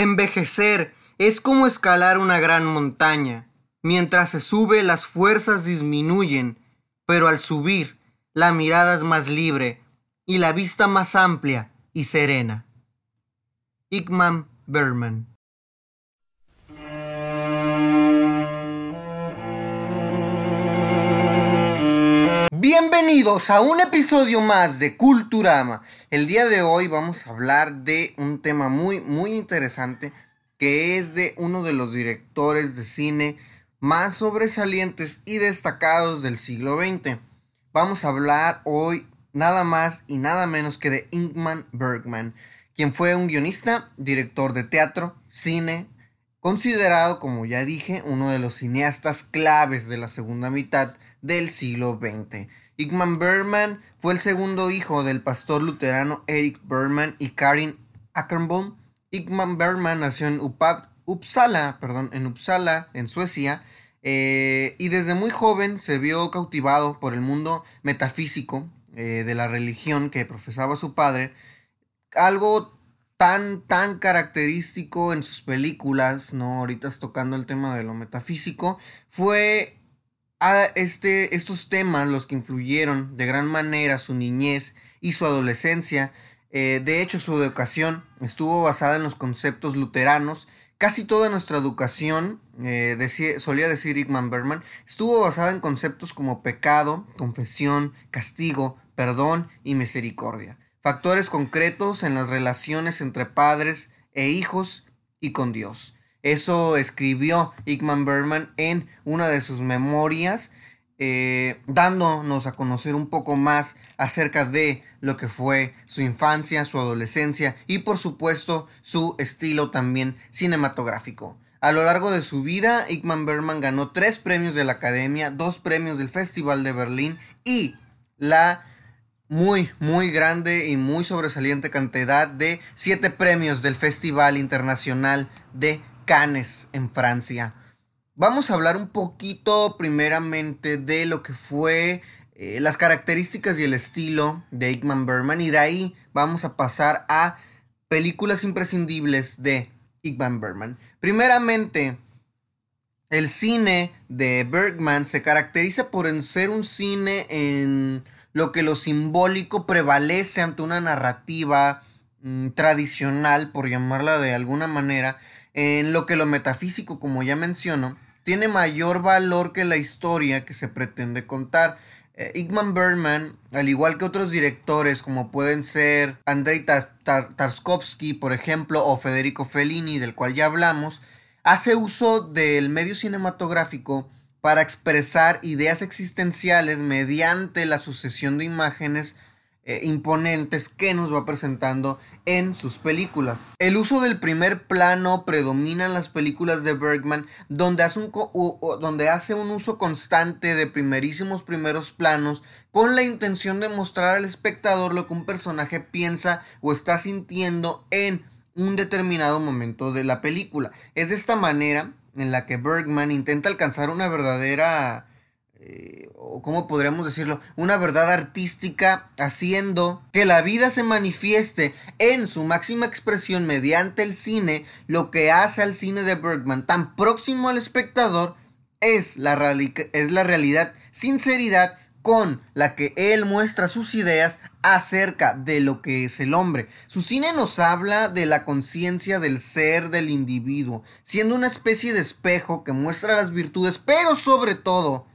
Envejecer es como escalar una gran montaña. Mientras se sube las fuerzas disminuyen, pero al subir la mirada es más libre y la vista más amplia y serena. Igman Berman Bienvenidos a un episodio más de Culturama. El día de hoy vamos a hablar de un tema muy muy interesante que es de uno de los directores de cine más sobresalientes y destacados del siglo XX. Vamos a hablar hoy nada más y nada menos que de Ingmar Bergman, quien fue un guionista, director de teatro, cine, considerado, como ya dije, uno de los cineastas claves de la segunda mitad del siglo XX. Igman Berman fue el segundo hijo del pastor luterano Eric Berman y Karin Ackerbohm. Igman Berman nació en Uppsala, perdón, en Uppsala, en Suecia, eh, y desde muy joven se vio cautivado por el mundo metafísico eh, de la religión que profesaba su padre, algo tan, tan característico en sus películas, ¿no? Ahorita tocando el tema de lo metafísico, fue a este, estos temas los que influyeron de gran manera su niñez y su adolescencia. Eh, de hecho, su educación estuvo basada en los conceptos luteranos. Casi toda nuestra educación, eh, solía decir Igman Berman, estuvo basada en conceptos como pecado, confesión, castigo, perdón y misericordia. Factores concretos en las relaciones entre padres e hijos y con Dios. Eso escribió Igman Berman en una de sus memorias, eh, dándonos a conocer un poco más acerca de lo que fue su infancia, su adolescencia y por supuesto su estilo también cinematográfico. A lo largo de su vida, Igman Berman ganó tres premios de la Academia, dos premios del Festival de Berlín y la muy, muy grande y muy sobresaliente cantidad de siete premios del Festival Internacional de Cannes en Francia. Vamos a hablar un poquito primeramente de lo que fue eh, las características y el estilo de Igman Berman y de ahí vamos a pasar a películas imprescindibles de Igman Berman. Primeramente, el cine de Bergman se caracteriza por ser un cine en lo que lo simbólico prevalece ante una narrativa mm, tradicional, por llamarla de alguna manera, en lo que lo metafísico, como ya menciono, tiene mayor valor que la historia que se pretende contar. Eh, Igman Berman, al igual que otros directores como pueden ser Andrei Tarkovsky, por ejemplo, o Federico Fellini, del cual ya hablamos, hace uso del medio cinematográfico para expresar ideas existenciales mediante la sucesión de imágenes eh, imponentes que nos va presentando en sus películas. El uso del primer plano predomina en las películas de Bergman, donde hace un, donde hace un uso constante de primerísimos primeros planos con la intención de mostrar al espectador lo que un personaje piensa o está sintiendo en un determinado momento de la película. Es de esta manera en la que Bergman intenta alcanzar una verdadera eh, cómo podríamos decirlo, una verdad artística haciendo que la vida se manifieste en su máxima expresión mediante el cine, lo que hace al cine de Bergman tan próximo al espectador es la, es la realidad, sinceridad con la que él muestra sus ideas acerca de lo que es el hombre. Su cine nos habla de la conciencia del ser del individuo, siendo una especie de espejo que muestra las virtudes, pero sobre todo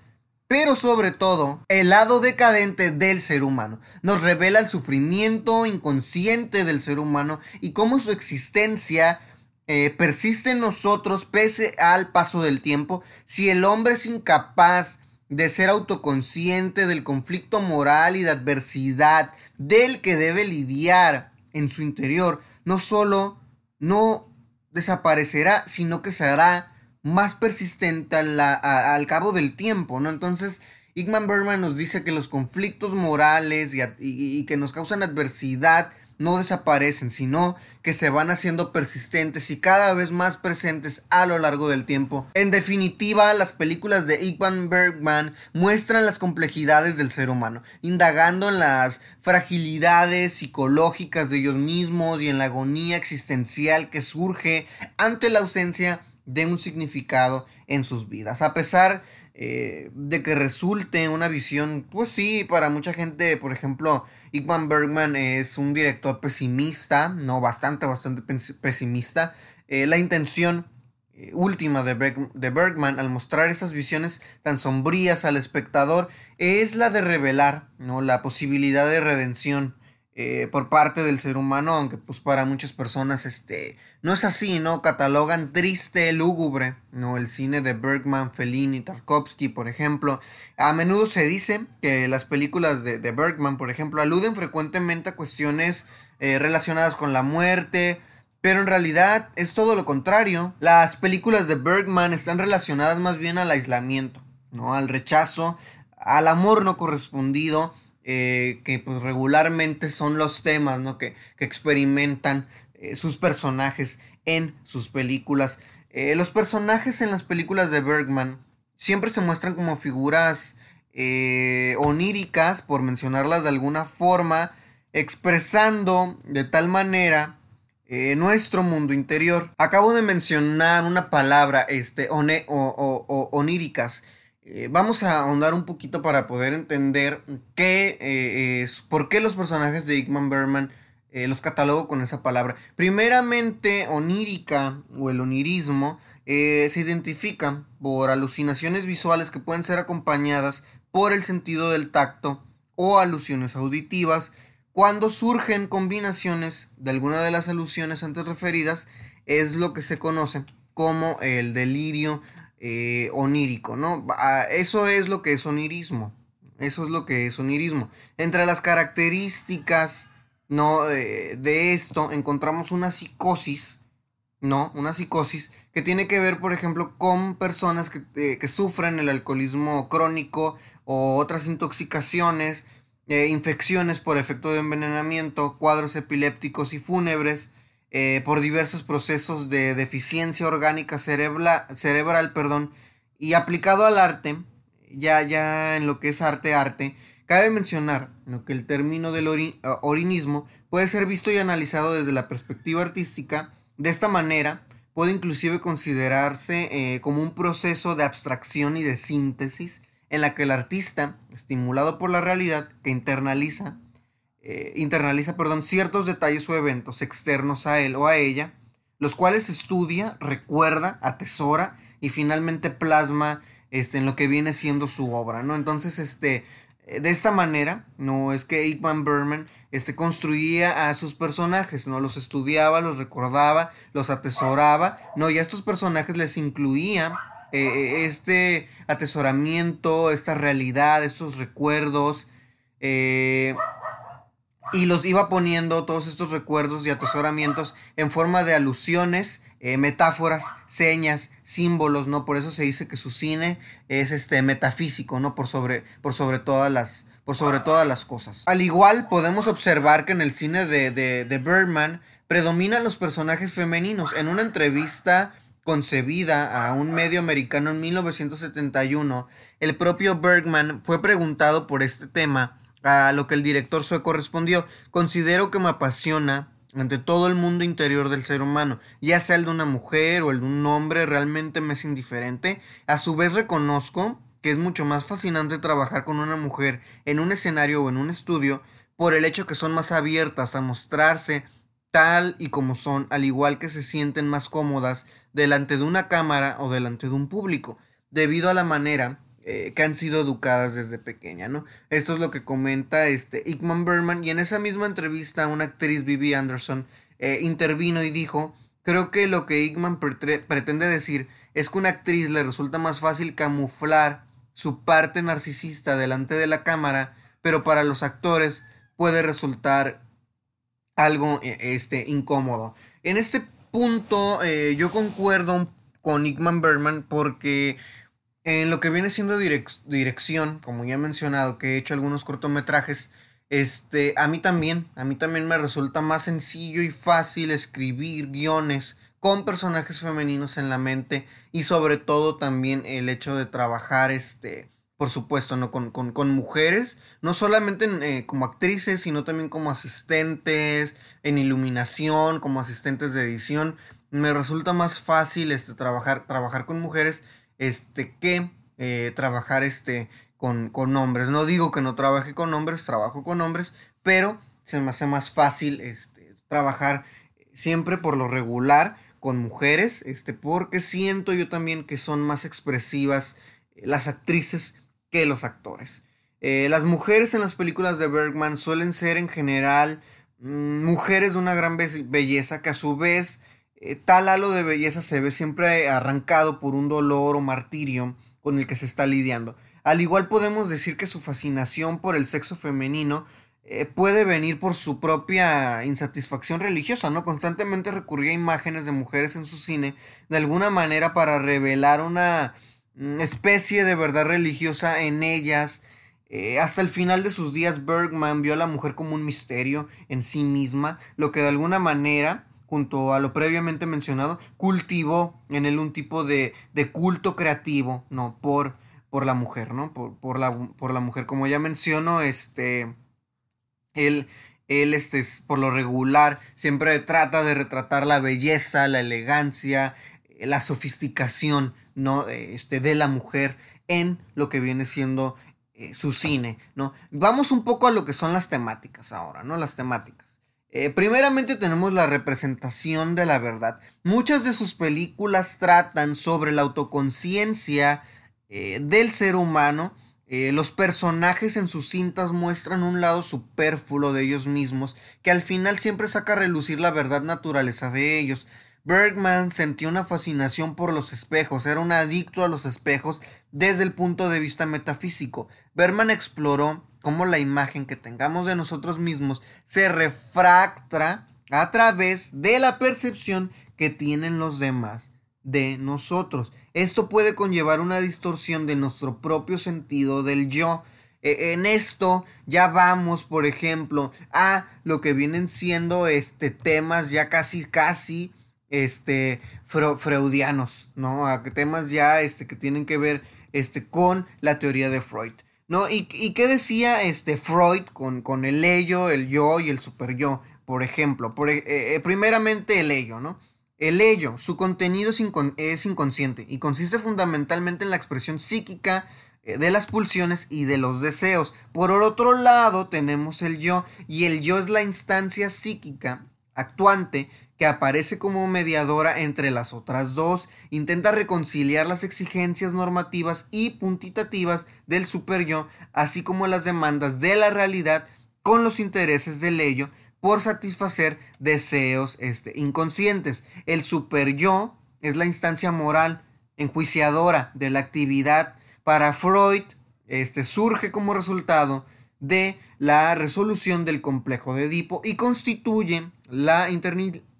pero sobre todo el lado decadente del ser humano. Nos revela el sufrimiento inconsciente del ser humano y cómo su existencia eh, persiste en nosotros pese al paso del tiempo. Si el hombre es incapaz de ser autoconsciente del conflicto moral y de adversidad del que debe lidiar en su interior, no solo no desaparecerá, sino que se hará más persistente al cabo del tiempo, ¿no? Entonces, Igman Berman nos dice que los conflictos morales y, que nos causan adversidad no desaparecen, sino que se van haciendo persistentes y cada vez más presentes a lo largo del tiempo. En definitiva, las películas de Igman Bergman muestran las complejidades del ser humano, indagando en las fragilidades psicológicas de ellos mismos y en la agonía existencial que surge ante la ausencia de un significado en sus vidas. A pesar eh, de que resulte una visión, pues sí, para mucha gente, por ejemplo, Igman Bergman es un director pesimista, no bastante, bastante pesimista. Eh, la intención eh, última de, de, Bergman al mostrar esas visiones tan sombrías al espectador es la de revelar ¿no? la posibilidad de redención eh, por parte del ser humano, aunque pues para muchas personas este, no es así, ¿no? Catalogan triste, lúgubre, ¿no? El cine de Bergman, Fellini, Tarkovsky, por ejemplo. A menudo se dice que las películas de, Bergman, por ejemplo, aluden frecuentemente a cuestiones eh, relacionadas con la muerte, pero en realidad es todo lo contrario. Las películas de Bergman están relacionadas más bien al aislamiento, ¿no? Al rechazo, al amor no correspondido, eh, que pues regularmente son los temas ¿no? que, experimentan eh, sus personajes en sus películas. Eh, los personajes en las películas de Bergman siempre se muestran como figuras oníricas, por mencionarlas de alguna forma, expresando de tal manera nuestro mundo interior. Acabo de mencionar una palabra, este, o, oníricas. Eh, vamos a ahondar un poquito para poder entender qué eh, es, por qué los personajes de Igman Berman eh, los catalogo con esa palabra. Primeramente, onírica o el onirismo se identifica por alucinaciones visuales que pueden ser acompañadas por el sentido del tacto o alusiones auditivas. Cuando surgen combinaciones de alguna de las alusiones antes referidas, es lo que se conoce como el delirio eh, onírico, ¿no? Eso es lo que es onirismo. Eso es lo que es onirismo. Entre las características, ¿no? de esto encontramos una psicosis, ¿no? Una psicosis que tiene que ver, por ejemplo, con personas que, eh, que sufren el alcoholismo crónico o otras intoxicaciones, eh, infecciones por efecto de envenenamiento, cuadros epilépticos y fúnebres, eh, por diversos procesos de deficiencia orgánica cerebral perdón, y aplicado al arte, ya, ya en lo que es arte, arte, cabe mencionar que el término del eh, orinismo puede ser visto y analizado desde la perspectiva artística. De esta manera, puede inclusive considerarse eh, como un proceso de abstracción y de síntesis en la que el artista, estimulado por la realidad que internaliza, eh, internaliza perdón, ciertos detalles o eventos externos a él o a ella, los cuales estudia, recuerda, atesora y finalmente plasma este, en lo que viene siendo su obra, ¿no? Entonces, este, eh, de esta manera, no es que Igman Berman este, construía a sus personajes, no los estudiaba, los recordaba, los atesoraba, no, y a estos personajes les incluía eh, este atesoramiento, esta realidad, estos recuerdos, eh, y los iba poniendo todos estos recuerdos y atesoramientos en forma de alusiones, eh, metáforas, señas, símbolos, ¿no? Por eso se dice que su cine es este metafísico, ¿no? Por sobre, por sobre todas las por sobre todas las cosas. Al igual podemos observar que en el cine de, de, de Bergman predominan los personajes femeninos. En una entrevista concebida a un medio americano en 1971, el propio Bergman fue preguntado por este tema a lo que el director sueco respondió, considero que me apasiona ante todo el mundo interior del ser humano, ya sea el de una mujer o el de un hombre, realmente me es indiferente. A su vez reconozco que es mucho más fascinante trabajar con una mujer en un escenario o en un estudio por el hecho que son más abiertas a mostrarse tal y como son, al igual que se sienten más cómodas delante de una cámara o delante de un público, debido a la manera eh, que han sido educadas desde pequeña, ¿no? Esto es lo que comenta este Ickman Berman y en esa misma entrevista una actriz, Vivi Anderson, eh, intervino y dijo, creo que lo que Ickman pretende decir es que a una actriz le resulta más fácil camuflar su parte narcisista delante de la cámara, pero para los actores puede resultar algo eh, este, incómodo. En este punto yo concuerdo con Ickman Berman porque en lo que viene siendo dirección, como ya he mencionado, que he hecho algunos cortometrajes, Este, a mí también, a mí también me resulta más sencillo y fácil escribir guiones con personajes femeninos en la mente y sobre todo también el hecho de trabajar, este, por supuesto, ¿no? Con, con, mujeres, no solamente eh, como actrices, sino también como asistentes, en iluminación, como asistentes de edición. Me resulta más fácil este, trabajar, trabajar con mujeres este, que eh, trabajar este, con, con, hombres. No digo que no trabaje con hombres, trabajo con hombres, pero se me hace más fácil este, trabajar siempre por lo regular con mujeres, este, porque siento yo también que son más expresivas eh, las actrices que los actores. Eh, las mujeres en las películas de Bergman suelen ser en general mm, mujeres de una gran belleza que a su vez eh, tal halo de belleza se ve siempre arrancado por un dolor o martirio con el que se está lidiando. Al igual podemos decir que su fascinación por el sexo femenino eh, puede venir por su propia insatisfacción religiosa, ¿no? Constantemente recurría a imágenes de mujeres en su cine de alguna manera para revelar una Mm, especie de verdad religiosa en ellas. Eh, hasta el final de sus días, Bergman vio a la mujer como un misterio en sí misma, lo que de alguna manera, junto a lo previamente mencionado, cultivó en él un tipo de, de culto creativo, ¿no? Por, por la mujer, ¿no? Por, por, la, por la mujer. Como ya menciono, este. Él, él, este, por lo regular, siempre trata de retratar la belleza, la elegancia, la sofisticación ¿no? este, de la mujer en lo que viene siendo eh, su cine, ¿no? Vamos un poco a lo que son las temáticas ahora, ¿no? Las temáticas. Eh, primeramente tenemos la representación de la verdad. Muchas de sus películas tratan sobre la autoconciencia eh, del ser humano. los personajes en sus cintas muestran un lado superfluo de ellos mismos que al final siempre saca a relucir la verdad naturaleza de ellos. Bergman sentía una fascinación por los espejos, era un adicto a los espejos desde el punto de vista metafísico. Bergman exploró cómo la imagen que tengamos de nosotros mismos se refracta a través de la percepción que tienen los demás de nosotros. Esto puede conllevar una distorsión de nuestro propio sentido del yo. E, en esto ya vamos, por ejemplo, a lo que vienen siendo este temas ya casi casi este, freudianos, ¿no? A temas ya este, que tienen que ver este, con la teoría de Freud. ¿No? ¿Y, qué decía este Freud con, con el ello, el yo y el super yo? Por ejemplo, eh, eh, primeramente el ello, ¿no? El ello, su contenido es, es, inconsciente y consiste fundamentalmente en la expresión psíquica eh, de las pulsiones y de los deseos. Por otro lado, tenemos el yo y el yo es la instancia psíquica actuante que aparece como mediadora entre las otras dos, intenta reconciliar las exigencias normativas y puntitativas del super yo, así como las demandas de la realidad con los intereses del ello por satisfacer deseos este, inconscientes. El super yo es la instancia moral enjuiciadora de la actividad. Para Freud, este surge como resultado de la resolución del complejo de Edipo y constituye la,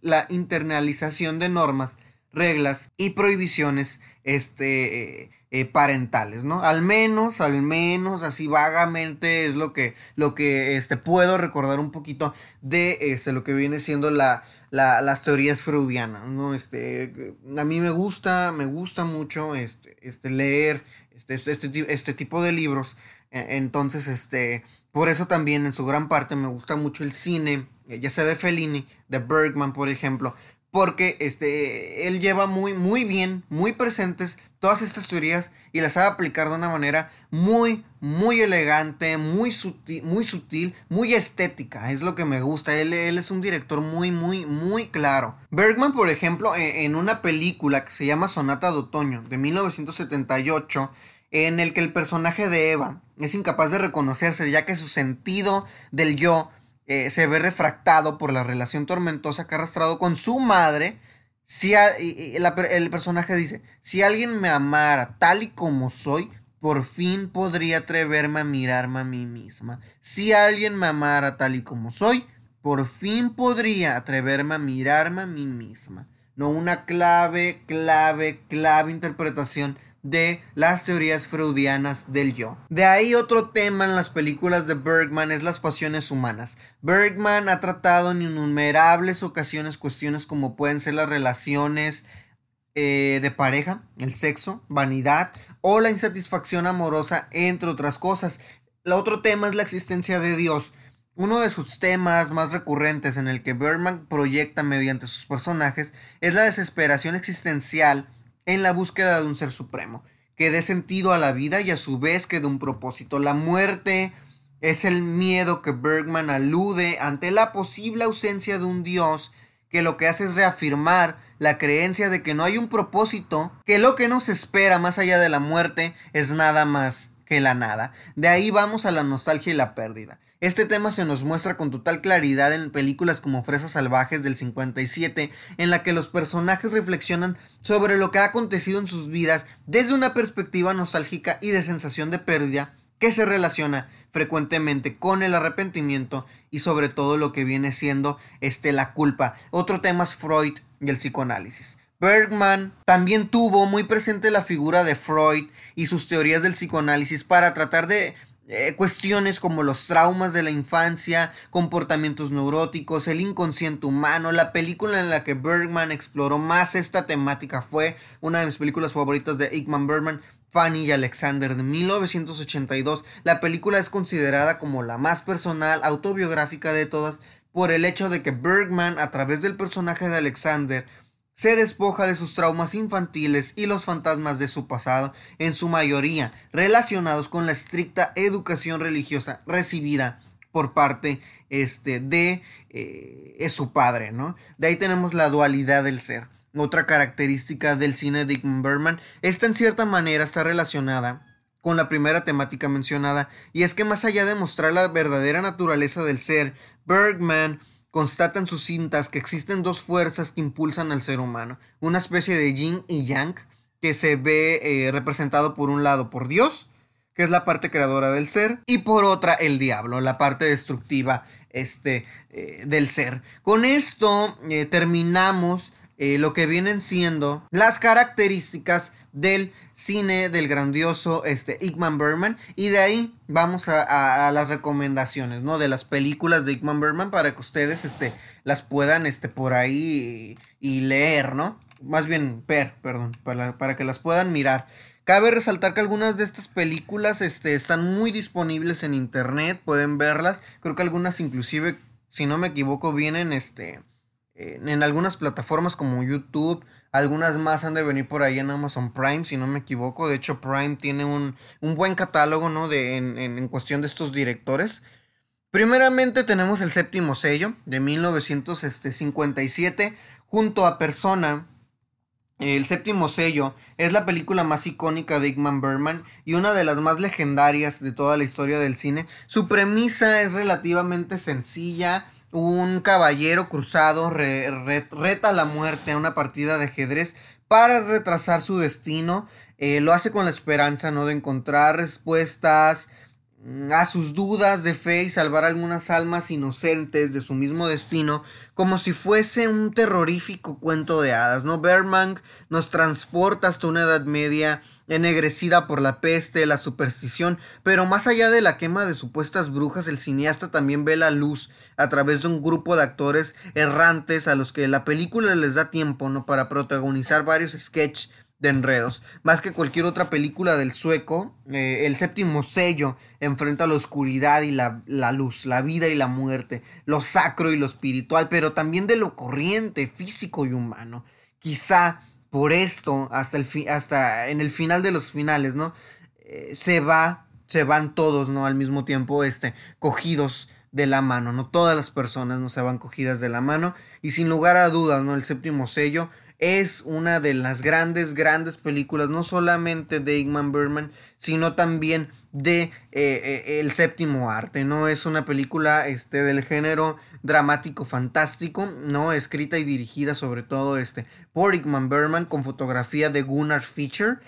la internalización de normas, reglas y prohibiciones este, eh, eh, parentales, ¿no? Al menos, al menos, así vagamente es lo que, lo que este, puedo recordar un poquito de este, lo que viene siendo la, las teorías freudianas, ¿no? Este, a mí me gusta, me gusta mucho este, este, leer este, este, este, este tipo de libros e, entonces, este, por eso también en su gran parte me gusta mucho el cine, eh, ya sea de Fellini, de Bergman, por ejemplo, porque este, él lleva muy, muy bien, muy presentes todas estas teorías y las sabe aplicar de una manera muy, muy elegante, muy sutil, muy, sutil, muy estética. Es lo que me gusta. Él, es un director muy, muy, muy claro. Bergman, por ejemplo, e, en una película que se llama Sonata de Otoño de 1978, en el que el personaje de Eva es incapaz de reconocerse ya que su sentido del yo eh, se ve refractado por la relación tormentosa que ha arrastrado con su madre. Si el personaje dice, si alguien me amara tal y como soy, por fin podría atreverme a mirarme a mí misma. Si alguien me amara tal y como soy, por fin podría atreverme a mirarme a mí misma. No una clave, clave, clave interpretación de las teorías freudianas del yo. De ahí otro tema en las películas de Bergman es las pasiones humanas. Bergman ha tratado en innumerables ocasiones cuestiones como pueden ser las relaciones eh, de pareja, el sexo, vanidad o la insatisfacción amorosa, entre otras cosas. El otro tema es la existencia de Dios. Uno de sus temas más recurrentes en el que Bergman proyecta mediante sus personajes es la desesperación existencial en la búsqueda de un ser supremo, que dé sentido a la vida y a su vez que dé un propósito. La muerte es el miedo que Bergman alude ante la posible ausencia de un Dios que lo que hace es reafirmar la creencia de que no hay un propósito, que lo que nos espera más allá de la muerte es nada más que la nada. De ahí vamos a la nostalgia y la pérdida. Este tema se nos muestra con total claridad en películas como Fresas Salvajes del 57, en la que los personajes reflexionan sobre lo que ha acontecido en sus vidas desde una perspectiva nostálgica y de sensación de pérdida que se relaciona frecuentemente con el arrepentimiento y sobre todo lo que viene siendo este, la culpa. Otro tema es Freud y el psicoanálisis. Bergman también tuvo muy presente la figura de Freud y sus teorías del psicoanálisis para tratar de eh, cuestiones como los traumas de la infancia, comportamientos neuróticos, el inconsciente humano. La película en la que Bergman exploró más esta temática fue una de mis películas favoritas de Igman Bergman, Fanny y Alexander de 1982. La película es considerada como la más personal, autobiográfica de todas por el hecho de que Bergman, a través del personaje de Alexander, se despoja de sus traumas infantiles y los fantasmas de su pasado, en su mayoría relacionados con la estricta educación religiosa recibida por parte este, de eh, su padre, ¿no? De ahí tenemos la dualidad del ser. Otra característica del cine de Bergman, esta en cierta manera está relacionada con la primera temática mencionada, y es que más allá de mostrar la verdadera naturaleza del ser, Bergman constata en sus cintas que existen dos fuerzas que impulsan al ser humano, una especie de yin y yang que se ve eh, representado por un lado por Dios, que es la parte creadora del ser, y por otra el diablo, la parte destructiva este, eh, del ser. Con esto eh, terminamos lo que vienen siendo las características del cine del grandioso este, Igman Berman. Y de ahí vamos a, las recomendaciones, ¿no? De las películas de Igman Berman para que ustedes este, las puedan este, por ahí y, leer, ¿no? Más bien ver, perdón, para, para, que las puedan mirar. Cabe resaltar que algunas de estas películas este, están muy disponibles en internet, pueden verlas. Creo que algunas inclusive, si no me equivoco, vienen este, en algunas plataformas como YouTube algunas más han de venir por ahí en Amazon Prime, si no me equivoco. De hecho, Prime tiene un, buen catálogo, ¿no? De, en, cuestión de estos directores. Primeramente tenemos el séptimo sello de 1957 este, junto a Persona. El séptimo sello es la película más icónica de Igman Berman y una de las más legendarias de toda la historia del cine. Su premisa es relativamente sencilla, un caballero cruzado reta la muerte a una partida de ajedrez para retrasar su destino. Eh, lo hace con la esperanza ¿no? de encontrar respuestas a sus dudas de fe y salvar algunas almas inocentes de su mismo destino, como si fuese un terrorífico cuento de hadas, ¿no? Berman nos transporta hasta una edad media ennegrecida por la peste, la superstición, pero más allá de la quema de supuestas brujas, el cineasta también ve la luz a través de un grupo de actores errantes a los que la película les da tiempo, ¿no? Para protagonizar varios sketches de enredos. Más que cualquier otra película del sueco, eh, el séptimo sello enfrenta la oscuridad y la, luz, la vida y la muerte, lo sacro y lo espiritual, pero también de lo corriente, físico y humano. Quizá por esto, hasta, el hasta en el final de los finales, ¿no? Eh, se va, se van todos, ¿no? Al mismo tiempo, este, cogidos de la mano, ¿no? Todas las personas no se van cogidas de la mano. Y sin lugar a dudas, ¿no? El séptimo sello es una de las grandes, grandes películas, no solamente de Igman Berman, sino también de eh, eh, El séptimo arte, ¿no? Es una película este, del género dramático fantástico, ¿no? Escrita y dirigida sobre todo este, por Igman Berman con fotografía de Gunnar Fischer.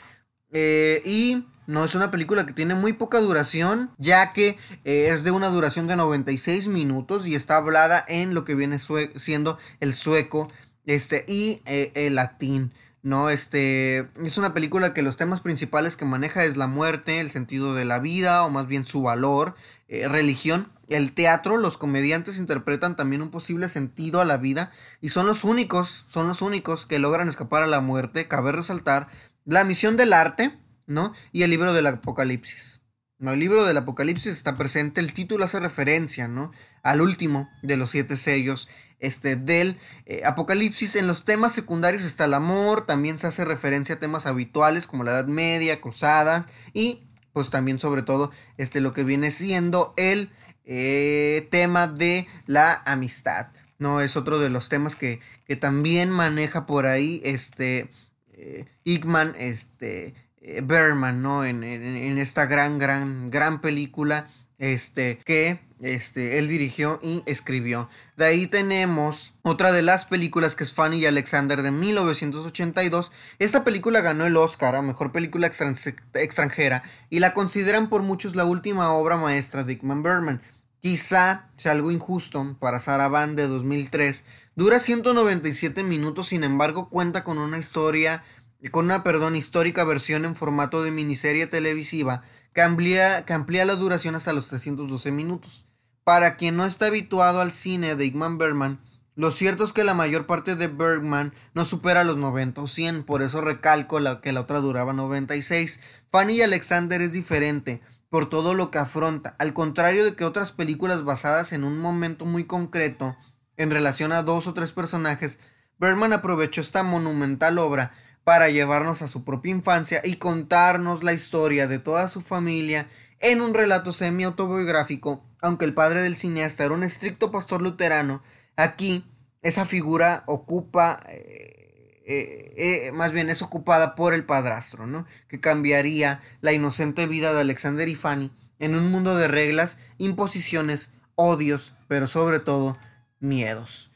Eh, y no es una película que tiene muy poca duración, ya que es de una duración de 96 minutos y está hablada en lo que viene siendo el sueco este, y eh, el latín. ¿no? Este, es una película que los temas principales que maneja es la muerte, el sentido de la vida, o más bien su valor, eh, religión. El teatro, los comediantes interpretan también un posible sentido a la vida y son los únicos, son los únicos que logran escapar a la muerte. Cabe resaltar la misión del arte, ¿no? Y el libro del Apocalipsis. ¿No? El libro del Apocalipsis está presente, el título hace referencia, ¿no? Al último de los siete sellos este, del eh, Apocalipsis. En los temas secundarios está el amor, también se hace referencia a temas habituales como la Edad Media, cruzadas y pues también sobre todo este, lo que viene siendo el eh, tema de la amistad. No es otro de los temas que, que también maneja por ahí este eh, Igman, este Berman, ¿no? En, en, esta gran, gran, gran película este, que este, él dirigió y escribió. De ahí tenemos otra de las películas que es Fanny y Alexander de 1982. Esta película ganó el Oscar a Mejor Película Extranjera y la consideran por muchos la última obra maestra de Dickman Berman. Quizá sea algo injusto para Sarah Van de 2003. Dura 197 minutos, sin embargo cuenta con una historia, con una, perdón, histórica versión en formato de miniserie televisiva que amplía, que amplía la duración hasta los 312 minutos. Para quien no está habituado al cine de Igman Bergman, lo cierto es que la mayor parte de Bergman no supera los 90 o 100, por eso recalco la, que la otra duraba 96. Fanny Alexander es diferente por todo lo que afronta, al contrario de que otras películas basadas en un momento muy concreto en relación a dos o tres personajes, Bergman aprovechó esta monumental obra para llevarnos a su propia infancia y contarnos la historia de toda su familia en un relato semi-autobiográfico, aunque el padre del cineasta era un estricto pastor luterano, aquí esa figura ocupa, eh, eh, eh, más bien es ocupada por el padrastro, ¿no? Que cambiaría la inocente vida de Alexander y Fanny en un mundo de reglas, imposiciones, odios, pero sobre todo miedos.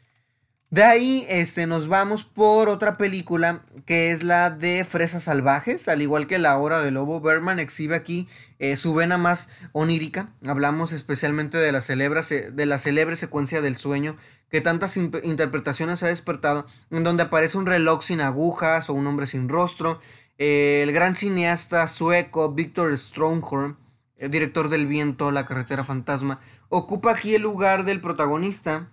De ahí este, nos vamos por otra película que es la de Fresas Salvajes, al igual que La Hora del Lobo. Berman exhibe aquí eh, su vena más onírica. Hablamos especialmente de la, celebre, de la célebre secuencia del sueño que tantas interpretaciones ha despertado, en donde aparece un reloj sin agujas o un hombre sin rostro. Eh, el gran cineasta sueco Victor Stromholm, el director del viento, La carretera fantasma, ocupa aquí el lugar del protagonista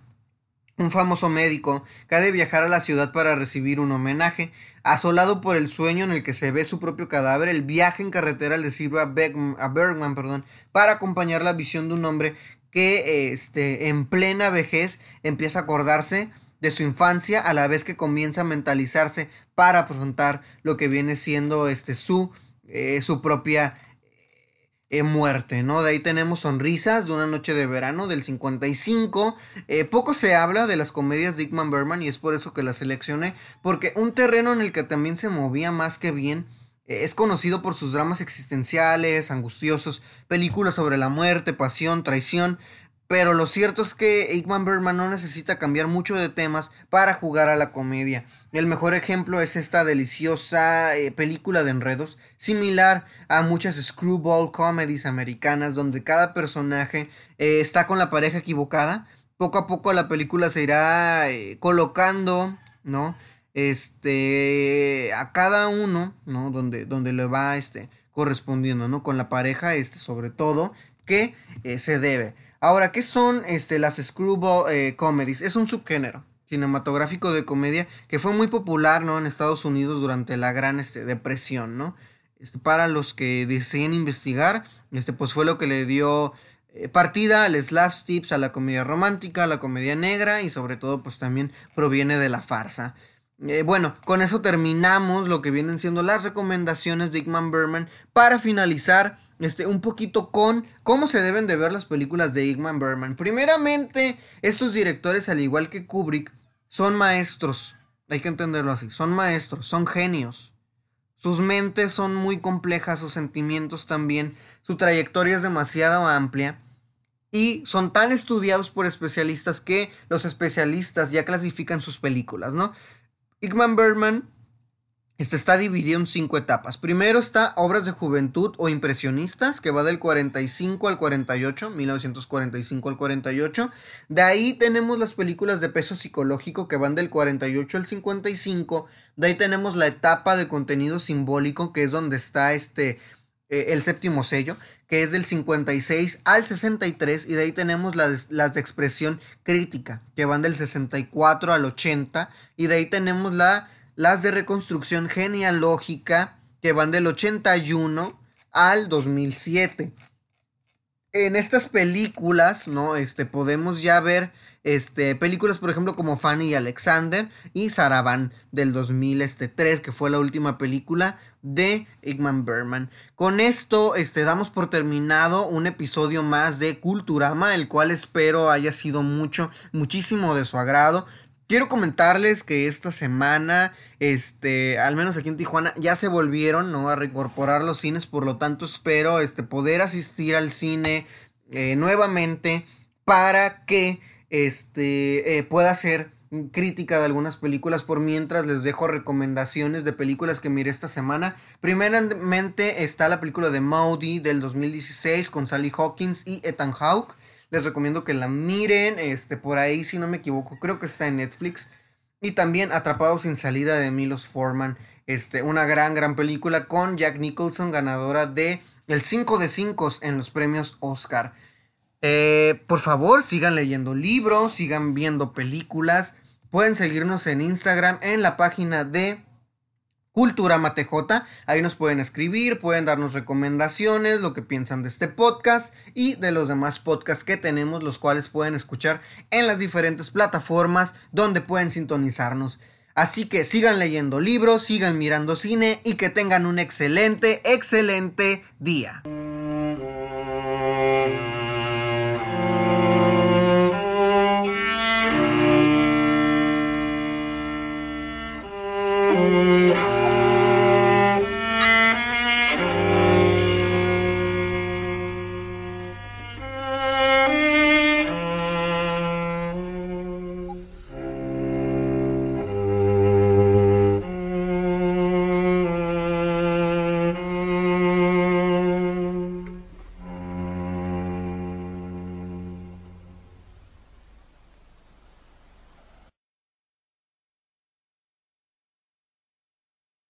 un famoso médico que ha de viajar a la ciudad para recibir un homenaje. Asolado por el sueño en el que se ve su propio cadáver, el viaje en carretera le sirve a, Bergman perdón, para acompañar la visión de un hombre que este, en plena vejez empieza a acordarse de su infancia a la vez que comienza a mentalizarse para afrontar lo que viene siendo este, su, eh, su propia eh, muerte, ¿no? De ahí tenemos Sonrisas de una noche de verano del 55. Eh, poco se habla de las comedias de Dickman Berman y es por eso que las seleccioné, porque un terreno en el que también se movía más que bien eh, es conocido por sus dramas existenciales, angustiosos, películas sobre la muerte, pasión, traición, pero lo cierto es que Eggman Berman no necesita cambiar mucho de temas para jugar a la comedia. El mejor ejemplo es esta deliciosa eh, película de enredos, similar a muchas screwball comedies americanas donde cada personaje eh, está con la pareja equivocada. Poco a poco la película se irá eh, colocando, ¿no? Este, a cada uno, ¿no? Donde, donde le va, este, correspondiendo, ¿no? Con la pareja, este, sobre todo, que se debe. Ahora, ¿qué son este, las screwball eh, comedies? Es un subgénero cinematográfico de comedia que fue muy popular ¿no? en Estados Unidos durante la gran este, depresión, ¿no? Este, para los que deseen investigar, este, pues fue lo que le dio eh, partida al tips a la comedia romántica, a la comedia negra y sobre todo pues también proviene de la farsa. Eh, bueno, con eso terminamos lo que vienen siendo las recomendaciones de Igman Berman para finalizar este, un poquito con cómo se deben de ver las películas de Igman Berman. Primeramente, estos directores, al igual que Kubrick, son maestros. Hay que entenderlo así. Son maestros, son genios. Sus mentes son muy complejas, sus sentimientos también. Su trayectoria es demasiado amplia. Y son tan estudiados por especialistas que los especialistas ya clasifican sus películas, ¿no? Igman Berman Este está dividido en cinco etapas. Primero está Obras de Juventud o Impresionistas, que va del 45 al 48, 1945 al 48. De ahí tenemos las películas de peso psicológico, que van del 48 al 55. De ahí tenemos la etapa de contenido simbólico, que es donde está este, eh, el séptimo sello, que es del 56 al 63. Y de ahí tenemos las, las de expresión crítica, que van del 64 al 80. Y de ahí tenemos la las de reconstrucción genealógica que van del 81 al 2007. En estas películas, ¿no? Este, podemos ya ver este, películas, por ejemplo, como Fanny y Alexander y Saravan del 2003, que fue la última película de Igman Berman. Con esto este, damos por terminado un episodio más de Culturama, el cual espero haya sido mucho, muchísimo de su agrado. Quiero comentarles que esta semana, este, al menos aquí en Tijuana, ya se volvieron, ¿no? A reincorporar los cines, por lo tanto espero, este, poder asistir al cine eh, nuevamente para que, este, eh, pueda hacer crítica de algunas películas por mientras les dejo recomendaciones de películas que miré esta semana. Primeramente está la película de Maudie del 2016 con Sally Hawkins y Ethan Hawke. Les recomiendo que la miren. Este, por ahí, si no me equivoco, creo que está en Netflix. Y también Atrapados sin salida de Milos Forman. Este, una gran, gran película con Jack Nicholson, ganadora de el 5 de 5 en los premios Oscar. Eh, por favor, sigan leyendo libros, sigan viendo películas. Pueden seguirnos en Instagram en la página de Cultura Matej. Ahí nos pueden escribir, pueden darnos recomendaciones, lo que piensan de este podcast y de los demás podcasts que tenemos, los cuales pueden escuchar en las diferentes plataformas donde pueden sintonizarnos. Así que sigan leyendo libros, sigan mirando cine y que tengan un excelente, excelente día.